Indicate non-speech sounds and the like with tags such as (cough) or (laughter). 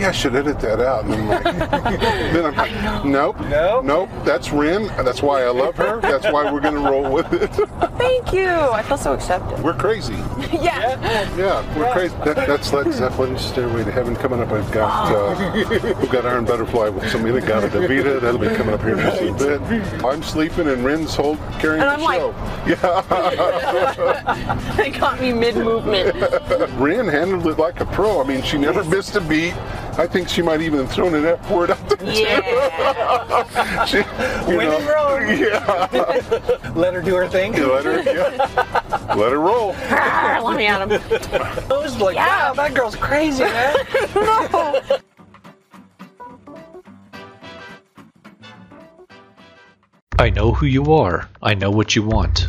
maybe I should edit that out. And I'm like, (laughs) then I'm like, nope, No? nope. That's Ren. That's why I love her. That's why we're gonna roll with it. (laughs) Thank you. I feel so accepted. We're crazy. (laughs) yeah. Yeah, we're crazy. That, that's Led Zeppelin Stairway to Heaven coming up. I've got uh, we've got Iron Butterfly with some In-A-Gadda-Da-Vida. That'll be coming up here in just a bit. I'm sleeping and Ren's hold carrying And the I'm like- show. yeah, They caught me mid movement. Ren handled it like a pro. I mean, she never missed a beat. I think she might even have thrown an F word out there. Yeah. (laughs) She, you When in know, Rome. Yeah, Let her do her thing. let her, yeah. let her roll. Let me at him. I was like, Yeah. wow, that girl's crazy, man. No. (laughs) I know who you are. I know what you want.